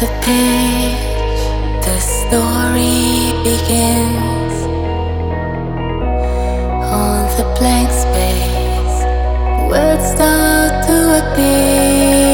the page, the story begins. On the blank space, words start to appear.